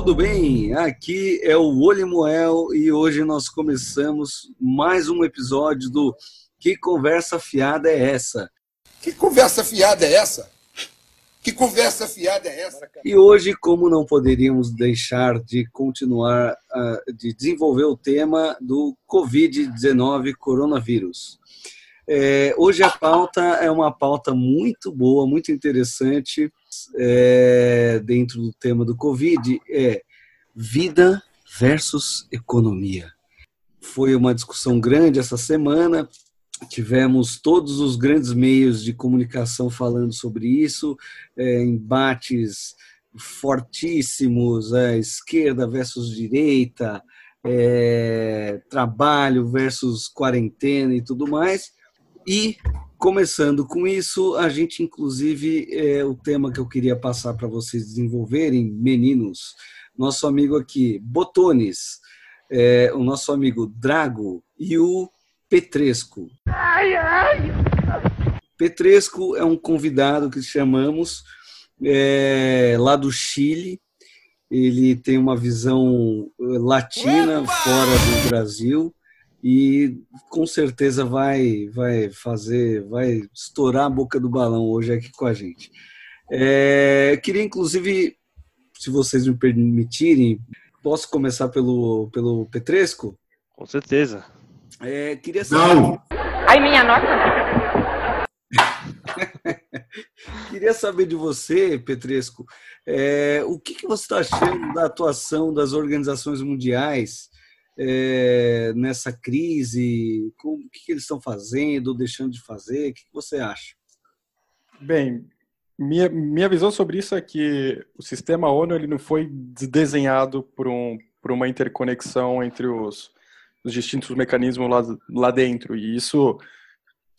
tudo bem? Aqui é o Olho Moel e hoje nós começamos mais um episódio do Que Conversa Fiada é Essa? Que conversa fiada é essa? Que conversa fiada é essa? E hoje, como não poderíamos deixar de continuar uh, de desenvolver o tema do Covid-19 coronavírus. É, hoje a pauta é uma pauta muito boa, muito interessante é, dentro do tema do Covid, é vida versus economia. Foi uma discussão grande essa semana, tivemos todos os grandes meios de comunicação falando sobre isso, é, embates fortíssimos, é, esquerda versus direita, é, trabalho versus quarentena e tudo mais. E começando com isso, a gente inclusive é o tema que eu queria passar para vocês desenvolverem, meninos. Nosso amigo aqui, Botones, é, o nosso amigo Drago e o Petresco. Ai, ai. Petresco é um convidado que chamamos é, lá do Chile. Ele tem uma visão latina Opa! fora do Brasil e com certeza vai vai fazer, vai estourar a boca do balão hoje aqui com a gente. É, queria inclusive, se vocês me permitirem, posso começar pelo pelo Petresco? Com certeza. É, queria saber. Não. Ai minha nossa. queria saber de você, Petresco, é, o que, que você está achando da atuação das organizações mundiais é, nessa crise? o que, eles estão fazendo, deixando de fazer? O que você acha? Bem, minha, minha visão sobre isso é que o sistema ONU ele não foi desenhado por, um, por uma interconexão entre os, os distintos mecanismos lá, lá dentro. E isso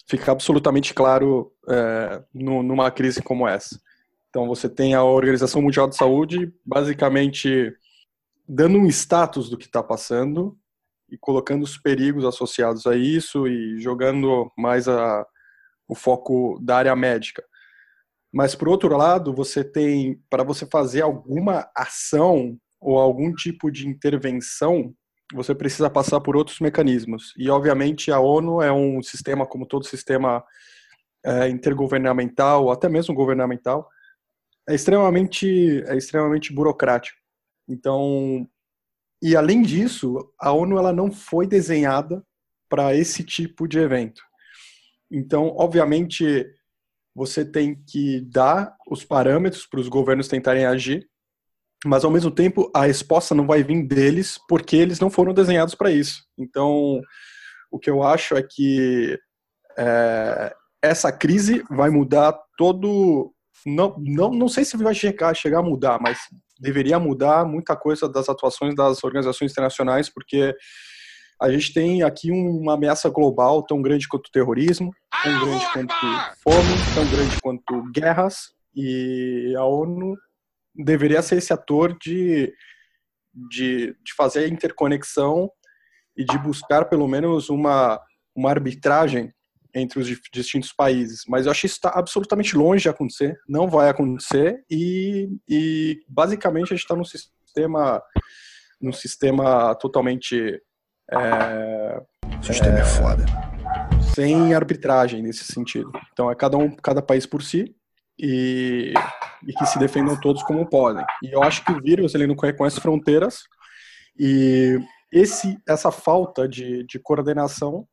fica absolutamente claro é, no, numa crise como essa. Então, você tem a Organização Mundial de Saúde, basicamente dando um status do que está passando e colocando os perigos associados a isso e jogando mais a, o foco da área médica. Mas, por outro lado, você tem, para você fazer alguma ação ou algum tipo de intervenção, você precisa passar por outros mecanismos. E, obviamente, a ONU é um sistema, como todo sistema é, intergovernamental, até mesmo governamental, é extremamente, é extremamente burocrático. Então, e além disso, a ONU ela não foi desenhada para esse tipo de evento. Então, obviamente, você tem que dar os parâmetros para os governos tentarem agir, mas ao mesmo tempo a resposta não vai vir deles porque eles não foram desenhados para isso. Então, o que eu acho é que é, essa crise vai mudar todo. Não, não, não sei se vai chegar, chegar a mudar, mas deveria mudar muita coisa das atuações das organizações internacionais, porque a gente tem aqui uma ameaça global tão grande quanto o terrorismo, tão grande quanto fome, tão grande quanto guerras, e a ONU deveria ser esse ator de, de, de fazer a interconexão e de buscar pelo menos uma, uma arbitragem entre os distintos países. Mas eu acho que isso está absolutamente longe de acontecer, não vai acontecer, e, e basicamente a gente está num sistema, num sistema totalmente. É, o sistema é, é foda. Sem arbitragem nesse sentido. Então é cada um, cada país por si, e, e que se defendam todos como podem. E eu acho que o vírus ele não reconhece fronteiras, e esse, essa falta de, de coordenação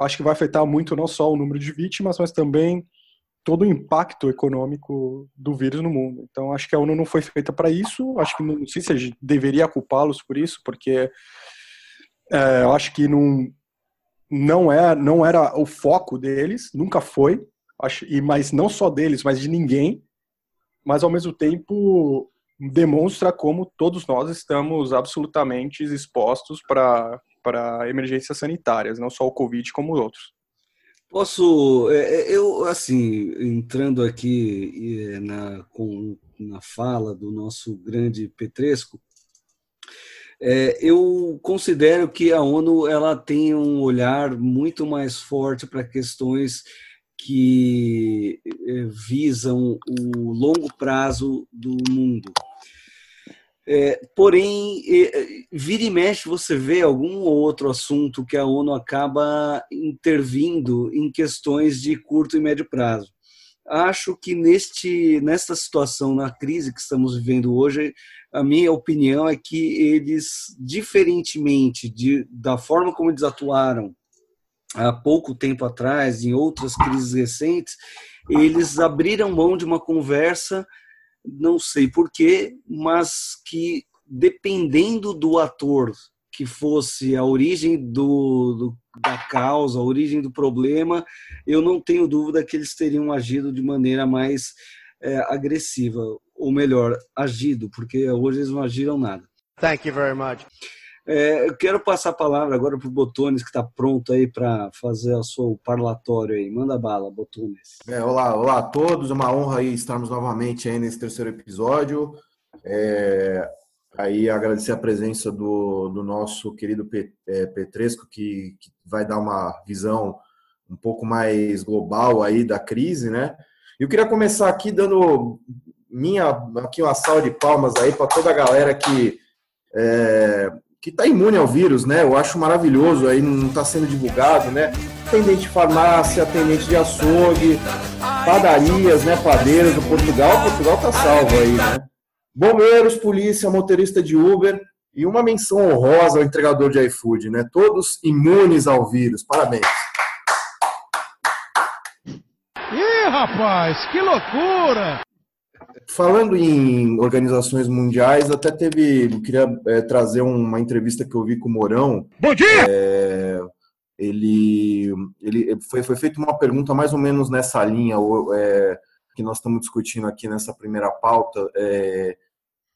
acho que vai afetar muito não só o número de vítimas, mas também todo o impacto econômico do vírus no mundo. Então, acho que a ONU não foi feita para isso. Acho que não, sei se a gente deveria culpá-los por isso, porque é, eu acho que não, não, é, não era o foco deles, nunca foi. Acho, e mas não só deles, mas de ninguém. Mas ao mesmo tempo demonstra como todos nós estamos absolutamente expostos para para emergências sanitárias, não só o Covid como os outros. Posso, é, é, eu assim, entrando aqui é, na, com, na fala do nosso grande Petresco, é, eu considero que a ONU ela tem um olhar muito mais forte para questões que visam o longo prazo do mundo. É, porém, vira e mexe você vê algum ou outro assunto que a ONU acaba intervindo em questões de curto e médio prazo. Acho que neste, nesta situação, na crise que estamos vivendo hoje, a minha opinião é que eles, diferentemente de, da forma como eles atuaram há pouco tempo atrás, em outras crises recentes, eles abriram mão de uma conversa não sei porquê, mas que dependendo do ator que fosse a origem do, do, da causa, a origem do problema, eu não tenho dúvida que eles teriam agido de maneira mais é, agressiva, ou melhor, agido, porque hoje eles não agiram nada. Thank you very much. É, eu quero passar a palavra agora para o Botones, que está pronto aí para fazer o seu parlatório aí. Manda bala, Botones. É, olá, olá a todos. É uma honra aí estarmos novamente aí nesse terceiro episódio. É, aí agradecer a presença do, do nosso querido é, Petresco, que, que vai dar uma visão um pouco mais global aí da crise, né? Eu queria começar aqui dando minha aqui uma salva de palmas aí para toda a galera que é, que está imune ao vírus, né? Eu acho maravilhoso, aí não está sendo divulgado, né? Atendente de farmácia, atendente de açougue, padarias, né? Padeiras do Portugal, Portugal está salvo aí, né? Bombeiros, polícia, motorista de Uber e uma menção honrosa ao entregador de iFood, né? Todos imunes ao vírus. Parabéns. Ih, rapaz, que loucura! Falando em organizações mundiais, até teve. Eu queria é, trazer uma entrevista que eu vi com o Mourão. Bom dia! É, ele, ele foi, foi feita uma pergunta mais ou menos nessa linha é, que nós estamos discutindo aqui nessa primeira pauta. É,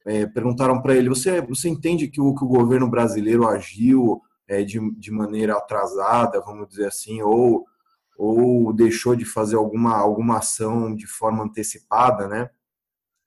é, perguntaram para ele: você, você entende que o, que o governo brasileiro agiu é, de, de maneira atrasada, vamos dizer assim, ou, ou deixou de fazer alguma, alguma ação de forma antecipada, né?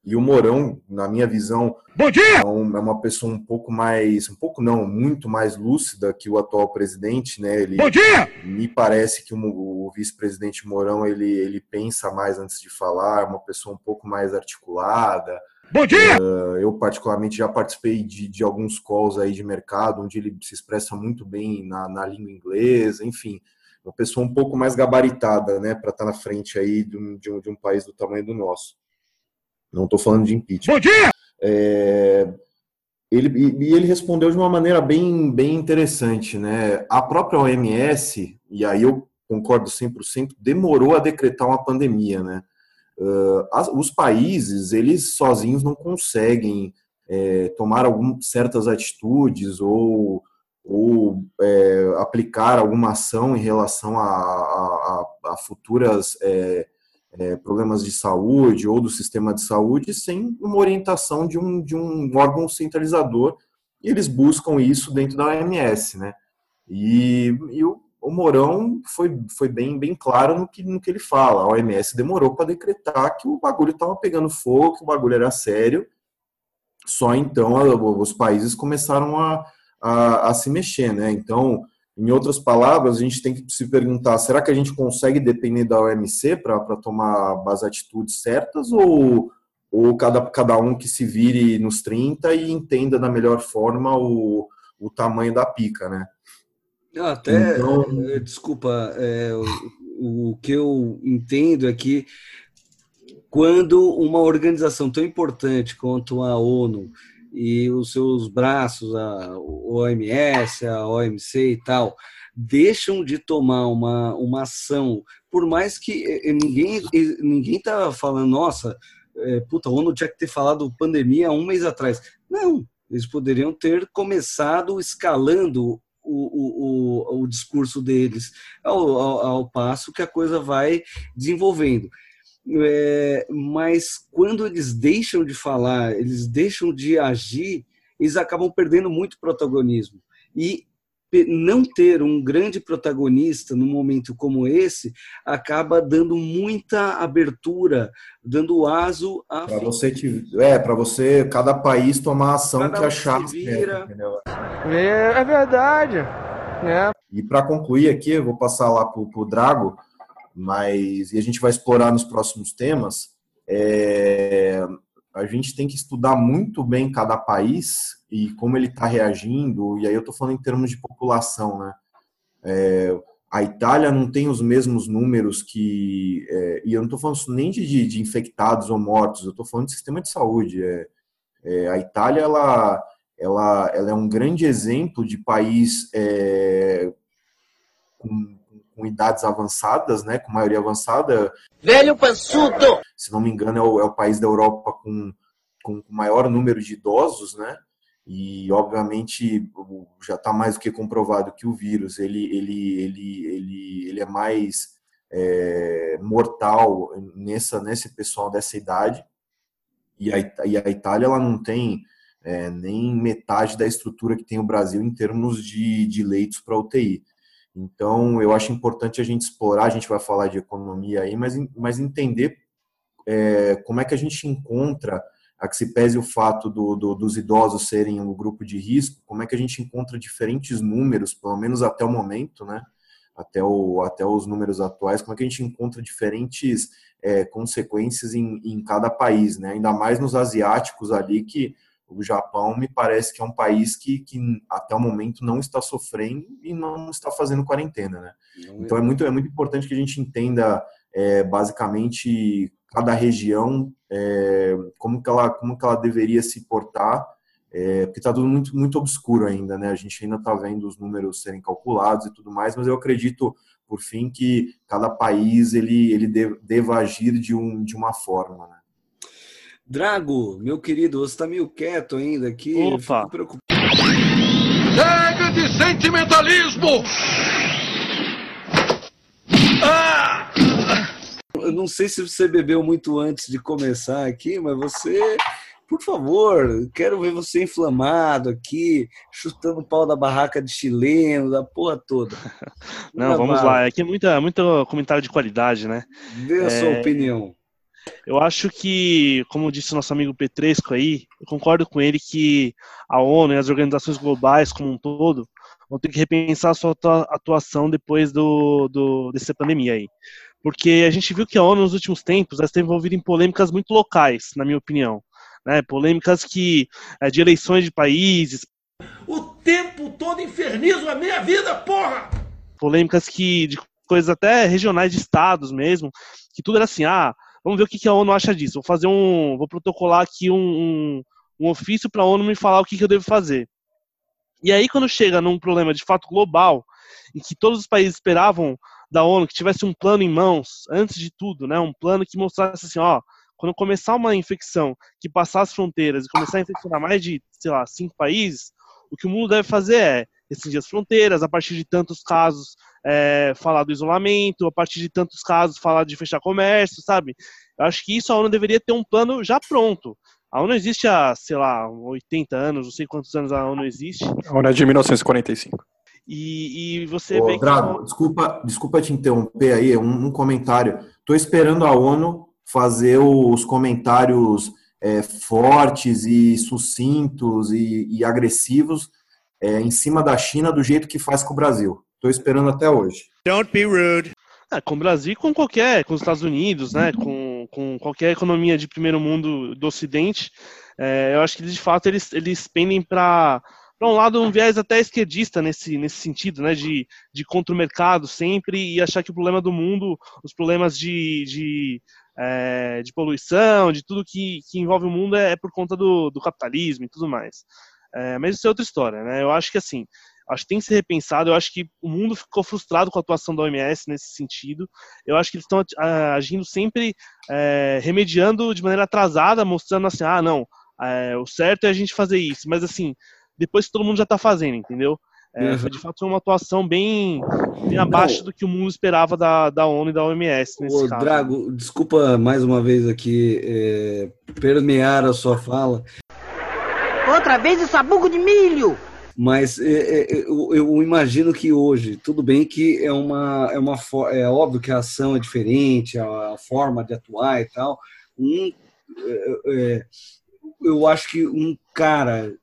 E o Mourão, na minha visão, é, é, uma pessoa um pouco mais, um pouco não, muito mais lúcida que o atual presidente, né? Ele, Bom dia! Me parece que o, o vice-presidente Mourão ele, ele pensa mais antes de falar, é uma pessoa um pouco mais articulada. Bom dia! Uh, eu particularmente já participei de, de alguns calls aí de mercado, onde ele se expressa muito bem na, na língua inglesa, enfim, uma pessoa um pouco mais gabaritada, né, para estar tá na frente aí de um, de um, de um país do tamanho do nosso. Não estou falando de impeachment. Bom dia! É, ele, e ele respondeu de uma maneira bem, bem interessante. Né? A própria OMS, e aí eu concordo 100%, demorou a decretar uma pandemia. Né? Uh, as, os países, eles sozinhos não conseguem é, tomar algumas certas atitudes ou, ou é, aplicar alguma ação em relação a, a, a futuras é, é, problemas de saúde ou do sistema de saúde sem uma orientação de um, de um órgão centralizador e eles buscam isso dentro da OMS, né? E, e o, o Mourão foi, foi bem, bem claro no que, no que ele fala. A OMS demorou para decretar que o bagulho estava pegando fogo, que o bagulho era sério. Só então os países começaram a, a, a se mexer, né? Então, em outras palavras, a gente tem que se perguntar: será que a gente consegue depender da OMC para tomar as atitudes certas ou, ou cada, cada um que se vire nos 30 e entenda da melhor forma o, o tamanho da pica, né? Até, então... Eh, desculpa, é, o, o que eu entendo é que quando uma organização tão importante quanto a ONU e os seus braços, a OMS, a OMC e tal, deixam de tomar uma, uma ação, por mais que eh, eh, ninguém ninguém tá falando, nossa, é, puta, a ONU tinha que ter falado pandemia um mês atrás. Não, eles poderiam ter começado escalando o, o, o, o discurso deles ao, ao, ao passo que a coisa vai desenvolvendo. É, mas quando eles deixam de falar, eles deixam de agir, eles acabam perdendo muito protagonismo. E não ter um grande protagonista num momento como esse acaba dando muita abertura, dando aso a para você é para você cada país tomar a ação cada que achar vira. É, é verdade, né? E para concluir aqui, eu vou passar lá para o Drago mas e a gente vai explorar nos próximos temas. É, a gente tem que estudar muito bem cada país e como ele está reagindo, e aí eu estou falando em termos de população, né? É, a Itália não tem os mesmos números que. É, e eu não estou falando nem de, de, infectados ou mortos, eu estou falando de sistema de saúde. É, é, a Itália ela, ela, ela é um grande exemplo de país é, com, com, idades avançadas, né, com maioria avançada. Velho pançudo! Se não me engano, é o, é o país da Europa com, com maior número de idosos, né? E obviamente já está mais do que comprovado que o vírus ele, ele, ele, ele, ele é mais é, mortal nessa nesse pessoal dessa idade. E a, e a Itália ela não tem é, nem metade da estrutura que tem o Brasil em termos de, de leitos para UTI. Então, eu acho importante a gente explorar, a gente vai falar de economia aí, mas, mas entender é, como é que a gente encontra a que se pese o fato do, do, dos idosos serem um grupo de risco, como é que a gente encontra diferentes números, pelo menos até o momento, né? Até, o, até os números atuais, como é que a gente encontra diferentes é, consequências em, em cada país, né? Ainda mais nos asiáticos ali, que o Japão me parece que é um país que, que até o momento não está sofrendo e não está fazendo quarentena, né? Então é muito, é muito importante que a gente entenda é, basicamente cada região, é, como, que ela, como que ela deveria se portar, é, porque está tudo muito, muito obscuro ainda, né? A gente ainda está vendo os números serem calculados e tudo mais, mas eu acredito, por fim, que cada país ele, ele deva agir de, um, de uma forma, né? Drago, meu querido, você está meio quieto ainda aqui. Opa! Chega de sentimentalismo! Ah! Eu não sei se você bebeu muito antes de começar aqui, mas você, por favor, quero ver você inflamado aqui, chutando o pau da barraca de chileno, da porra toda. Não, vamos lá. Aqui é muita, muito comentário de qualidade, né? Dê a é... sua opinião. Eu acho que, como disse o nosso amigo Petresco aí, eu concordo com ele que a ONU e as organizações globais como um todo vão ter que repensar a sua atuação depois do, do dessa pandemia aí. Porque a gente viu que a ONU nos últimos tempos está envolvida em polêmicas muito locais, na minha opinião. Né? Polêmicas que é, de eleições de países. O tempo todo infernizo a minha vida, porra! Polêmicas que de coisas até regionais de estados mesmo, que tudo era assim, ah, vamos ver o que, que a ONU acha disso. Vou fazer um, vou protocolar aqui um, um, um ofício para a ONU me falar o que, que eu devo fazer. E aí, quando chega num problema de fato global, em que todos os países esperavam da ONU que tivesse um plano em mãos, antes de tudo, né, um plano que mostrasse assim, ó, quando começar uma infecção que passar as fronteiras e começar a infeccionar mais de, sei lá, cinco países, o que o mundo deve fazer é restringir as fronteiras, a partir de tantos casos é, falar do isolamento, a partir de tantos casos falar de fechar comércio, sabe? Eu acho que isso a ONU deveria ter um plano já pronto. A ONU existe há, sei lá, 80 anos, não sei quantos anos a ONU existe. A ONU é de 1945. E, e você Ô, vê Drago, que... desculpa, desculpa te interromper aí, um, um comentário. Estou esperando a ONU fazer os comentários é, fortes e sucintos e, e agressivos é, em cima da China do jeito que faz com o Brasil. Estou esperando até hoje. Don't be rude. É, com o Brasil com qualquer, com os Estados Unidos, né, com, com qualquer economia de primeiro mundo do Ocidente, é, eu acho que de fato eles, eles pendem para para um lado um viés até esquerdista nesse, nesse sentido, né, de, de contra o mercado sempre e achar que o problema do mundo, os problemas de, de, é, de poluição, de tudo que, que envolve o mundo é, é por conta do, do capitalismo e tudo mais. É, mas isso é outra história, né? Eu acho que assim, acho que tem que ser repensado. Eu acho que o mundo ficou frustrado com a atuação da OMS nesse sentido. Eu acho que eles estão agindo sempre é, remediando de maneira atrasada, mostrando assim, ah, não, é, o certo é a gente fazer isso. Mas assim, depois todo mundo já está fazendo, entendeu? É, uhum. De fato, foi uma atuação bem, bem abaixo não. do que o mundo esperava da, da ONU e da OMS nesse Ô, caso. Drago, desculpa mais uma vez aqui é, permear a sua fala. Outra vez esse sabugo de milho! Mas é, é, eu, eu, imagino que hoje, tudo bem que é uma, é uma é óbvio que a ação é diferente, a, forma de atuar e tal. Um, é, é, eu acho que um cara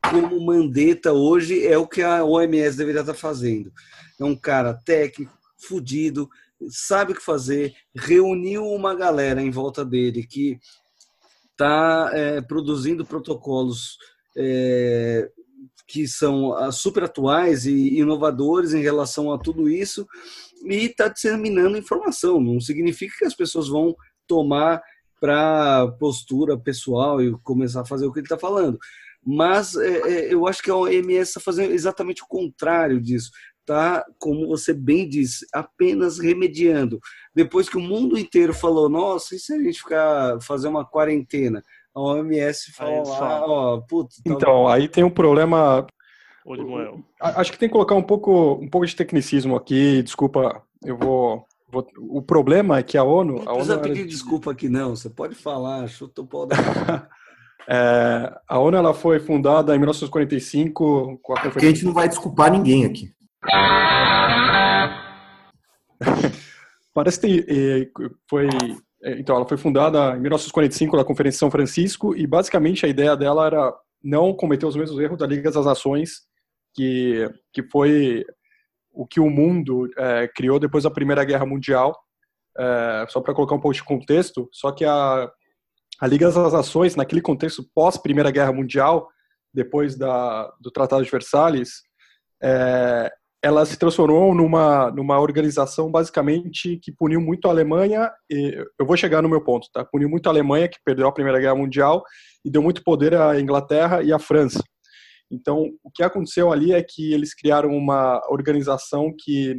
como Mandetta hoje é o que a OMS deveria estar fazendo. É um cara técnico, fudido, sabe o que fazer, reuniu uma galera em volta dele que está é, produzindo protocolos é, que são ah, super atuais e inovadores em relação a tudo isso e está disseminando informação. Não significa que as pessoas vão tomar para postura pessoal e começar a fazer o que ele está falando. Mas é, é, eu acho que a OMS está fazendo exatamente o contrário disso. Está, como você bem disse, apenas remediando. Depois que o mundo inteiro falou, nossa, e se a gente ficar fazer uma quarentena? A OMS falou lá, ó, putz, tá Então, bom. aí tem um problema. Acho que tem que colocar um pouco, um pouco de tecnicismo aqui. Desculpa, eu vou o problema é que a ONU. Não precisa a ONU pedir era... desculpa aqui, não. Você pode falar, chuta o pau da. é, a ONU ela foi fundada em 1945 com a conferência. Porque a gente não vai desculpar ninguém aqui. Parece que foi. Então, ela foi fundada em 1945 na Conferência de São Francisco e basicamente a ideia dela era não cometer os mesmos erros da Liga das Nações, que, que foi o que o mundo é, criou depois da Primeira Guerra Mundial. É, só para colocar um pouco de contexto, só que a, a Liga das Nações, naquele contexto pós Primeira Guerra Mundial, depois da, do Tratado de Versalhes, é, ela se transformou numa, numa organização basicamente que puniu muito a Alemanha, e eu vou chegar no meu ponto, tá? Puniu muito a Alemanha, que perdeu a Primeira Guerra Mundial, e deu muito poder à Inglaterra e à França. Então, o que aconteceu ali é que eles criaram uma organização que,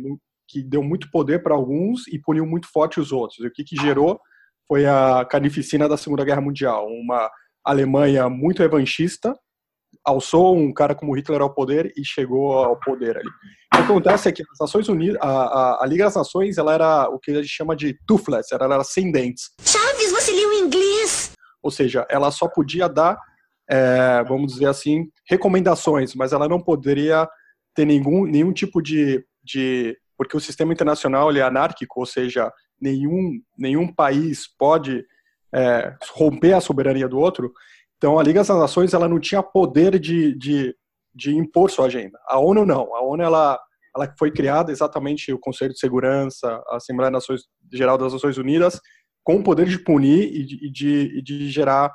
que deu muito poder para alguns e puniu muito forte os outros. E o que, que gerou foi a carnificina da Segunda Guerra Mundial. Uma Alemanha muito revanchista alçou um cara como Hitler ao poder e chegou ao poder ali. O que acontece é que as Nações Unidas, a, a, a Liga das Nações, ela era o que a gente chama de toothless, ela era sem dentes. Chaves, você leu inglês? Ou seja, ela só podia dar é, vamos dizer assim, recomendações, mas ela não poderia ter nenhum, nenhum tipo de, de. Porque o sistema internacional ele é anárquico, ou seja, nenhum, nenhum país pode é, romper a soberania do outro. Então, a Liga das Nações ela não tinha poder de, de, de impor sua agenda. A ONU não. A ONU ela, ela foi criada exatamente o Conselho de Segurança, a Assembleia Nações, Geral das Nações Unidas, com o poder de punir e de, de, de gerar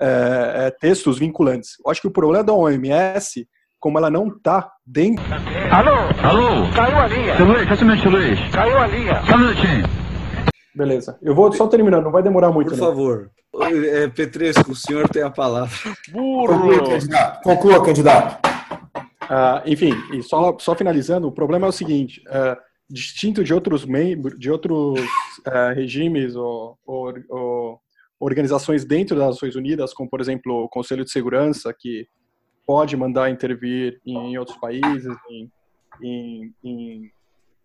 é, é, textos vinculantes. Eu acho que o problema da OMS, como ela não está dentro. Alô? Alô? Caiu a linha. Seu Luiz, só Luiz. Caiu a linha. Só um minutinho. Beleza. Eu vou só terminando, não vai demorar muito. Por não. favor. É, Petresco, o senhor tem a palavra. Burro! Conclua, candidato. Uh, enfim, e só, só finalizando, o problema é o seguinte: uh, distinto de outros membros, de outros uh, regimes ou, ou, ou organizações dentro das Nações Unidas, como por exemplo o Conselho de Segurança, que pode mandar intervir em outros países, em, em, em,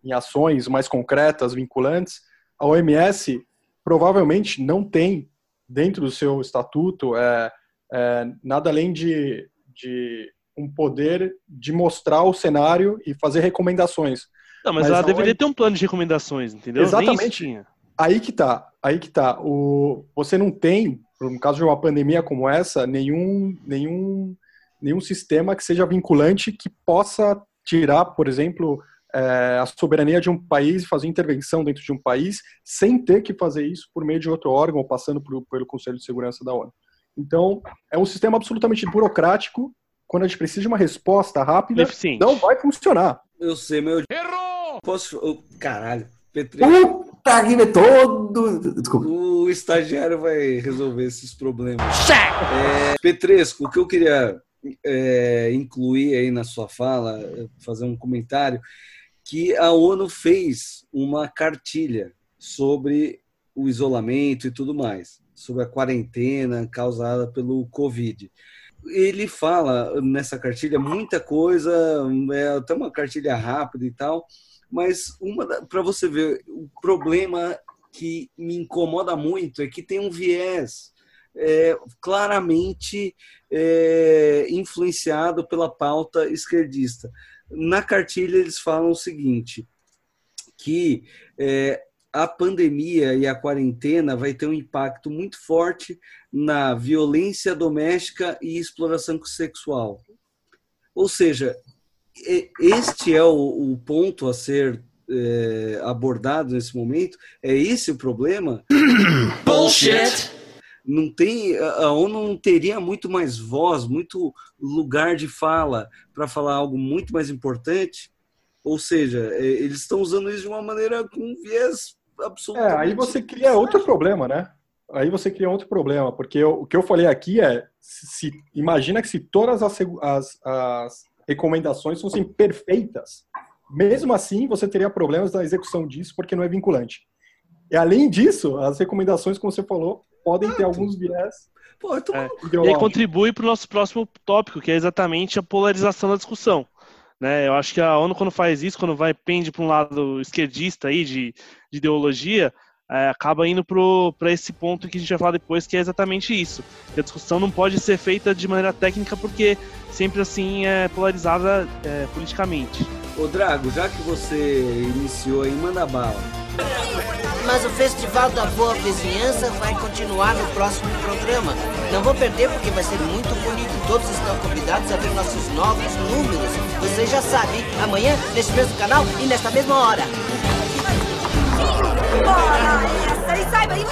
em ações mais concretas, vinculantes, a OMS provavelmente não tem dentro do seu estatuto é, é, nada além de, de um poder de mostrar o cenário e fazer recomendações. Não, mas, mas ela deveria OMS... ter um plano de recomendações, entendeu? Exatamente. Aí que tá, aí que tá. O, você não tem, no caso de uma pandemia como essa, nenhum, nenhum, nenhum sistema que seja vinculante que possa tirar, por exemplo, é, a soberania de um país e fazer intervenção dentro de um país sem ter que fazer isso por meio de outro órgão ou passando por, pelo Conselho de Segurança da ONU. Então, é um sistema absolutamente burocrático. Quando a gente precisa de uma resposta rápida, Deficiente. não vai funcionar. Eu sei, meu. Errou! Posso. Oh, caralho. Petri... Puta que é todo. Desculpa. O estagiário vai resolver esses problemas. É, Petresco, o que eu queria é, incluir aí na sua fala, fazer um comentário, que a ONU fez uma cartilha sobre o isolamento e tudo mais, sobre a quarentena causada pelo Covid. Ele fala nessa cartilha muita coisa, é até uma cartilha rápida e tal, mas para você ver, o problema que me incomoda muito é que tem um viés é, claramente é, influenciado pela pauta esquerdista. Na cartilha eles falam o seguinte, que é, a pandemia e a quarentena vai ter um impacto muito forte na violência doméstica e exploração sexual. Ou seja, este é o, o ponto a ser é, abordado nesse momento? É esse o problema? Bullshit! Não tem a ONU não teria muito mais voz, muito lugar de fala para falar algo muito mais importante. Ou seja, é, eles estão usando isso de uma maneira com viés absolutamente. É, aí você cria outro problema, né? Aí você cria outro problema, porque eu, o que eu falei aqui é, se, imagina que se todas as, as, as recomendações fossem perfeitas, mesmo assim você teria problemas na execução disso porque não é vinculante. E além disso, as recomendações, como você falou, podem ter alguns viés. Pô, tô... é. E aí contribui para o nosso próximo tópico, que é exatamente a polarização da discussão. Né? Eu acho que a ONU, quando faz isso, quando vai pende para um lado esquerdista aí de, de ideologia, é, acaba indo para esse ponto que a gente vai falar depois, que é exatamente isso. Que a discussão não pode ser feita de maneira técnica, porque sempre assim é polarizada é, politicamente. Ô Drago, já que você iniciou aí, manda bala. Mas o Festival da Boa Vizinhança vai continuar no próximo programa. Não vou perder porque vai ser muito bonito. Todos estão convidados a ver nossos novos números. Você já sabe, amanhã, neste mesmo canal e nesta mesma hora. Bora essa e saiba aí